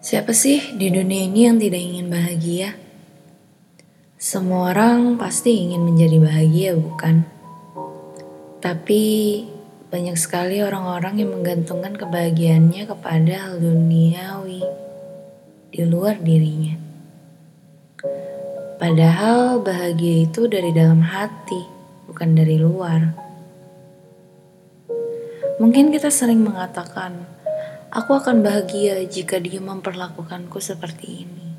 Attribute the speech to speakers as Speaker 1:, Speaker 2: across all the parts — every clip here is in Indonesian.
Speaker 1: Siapa sih di dunia ini yang tidak ingin bahagia? Semua orang pasti ingin menjadi bahagia, bukan? Tapi banyak sekali orang-orang yang menggantungkan kebahagiaannya kepada hal duniawi di luar dirinya. Padahal bahagia itu dari dalam hati, bukan dari luar. Mungkin kita sering mengatakan, Aku akan bahagia jika dia memperlakukanku seperti ini.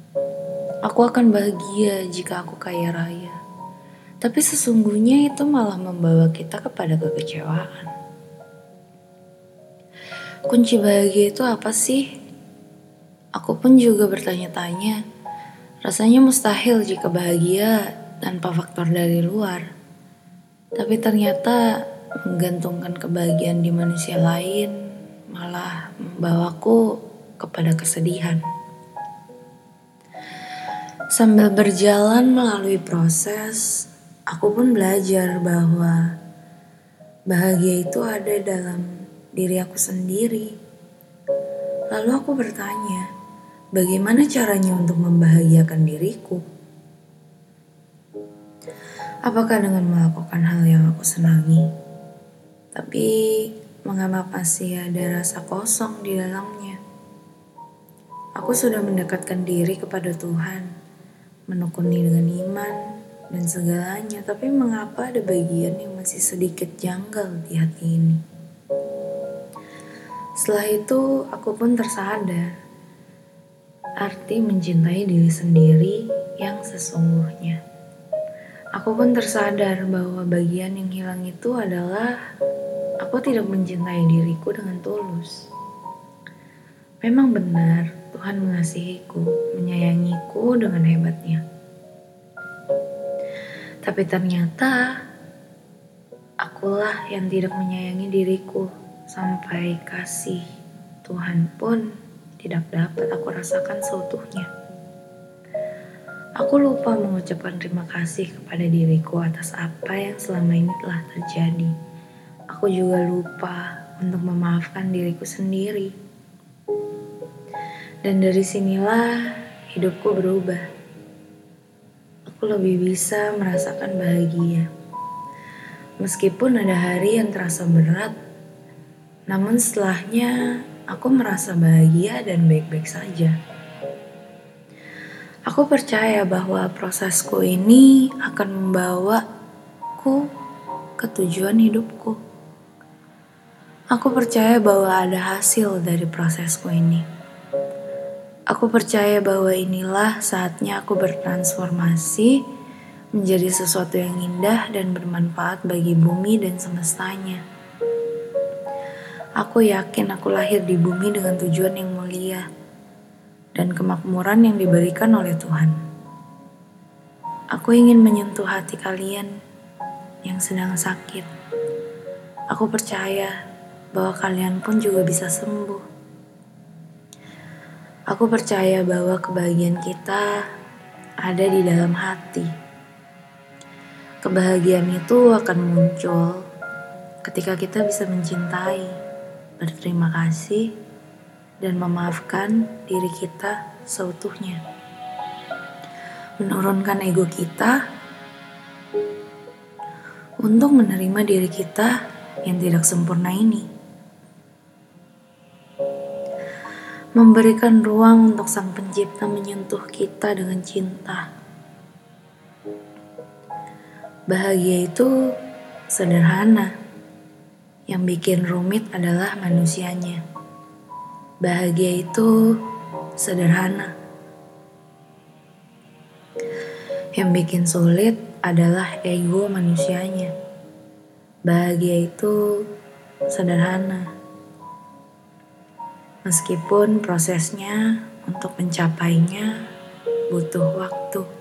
Speaker 1: Aku akan bahagia jika aku kaya raya. Tapi sesungguhnya itu malah membawa kita kepada kekecewaan. Kunci bahagia itu apa sih? Aku pun juga bertanya-tanya. Rasanya mustahil jika bahagia tanpa faktor dari luar. Tapi ternyata menggantungkan kebahagiaan di manusia lain malah membawaku kepada kesedihan. Sambil berjalan melalui proses, aku pun belajar bahwa bahagia itu ada dalam diri aku sendiri. Lalu aku bertanya, bagaimana caranya untuk membahagiakan diriku? Apakah dengan melakukan hal yang aku senangi? Tapi mengapa masih ada rasa kosong di dalamnya. Aku sudah mendekatkan diri kepada Tuhan, menekuni dengan iman dan segalanya, tapi mengapa ada bagian yang masih sedikit janggal di hati ini? Setelah itu, aku pun tersadar arti mencintai diri sendiri yang sesungguhnya. Aku pun tersadar bahwa bagian yang hilang itu adalah Aku tidak mencintai diriku dengan tulus. Memang benar, Tuhan mengasihiku, menyayangiku dengan hebatnya. Tapi ternyata akulah yang tidak menyayangi diriku sampai kasih Tuhan pun tidak dapat aku rasakan seutuhnya. Aku lupa mengucapkan terima kasih kepada diriku atas apa yang selama ini telah terjadi aku juga lupa untuk memaafkan diriku sendiri. Dan dari sinilah hidupku berubah. Aku lebih bisa merasakan bahagia. Meskipun ada hari yang terasa berat, namun setelahnya aku merasa bahagia dan baik-baik saja. Aku percaya bahwa prosesku ini akan membawaku ke tujuan hidupku. Aku percaya bahwa ada hasil dari prosesku ini. Aku percaya bahwa inilah saatnya aku bertransformasi menjadi sesuatu yang indah dan bermanfaat bagi bumi dan semestanya. Aku yakin aku lahir di bumi dengan tujuan yang mulia dan kemakmuran yang diberikan oleh Tuhan. Aku ingin menyentuh hati kalian yang sedang sakit. Aku percaya bahwa kalian pun juga bisa sembuh. Aku percaya bahwa kebahagiaan kita ada di dalam hati. Kebahagiaan itu akan muncul ketika kita bisa mencintai, berterima kasih, dan memaafkan diri kita seutuhnya. Menurunkan ego kita untuk menerima diri kita yang tidak sempurna ini. memberikan ruang untuk Sang Pencipta menyentuh kita dengan cinta. Bahagia itu sederhana, yang bikin rumit adalah manusianya. Bahagia itu sederhana, yang bikin sulit adalah ego manusianya. Bahagia itu sederhana meskipun prosesnya untuk mencapainya butuh waktu.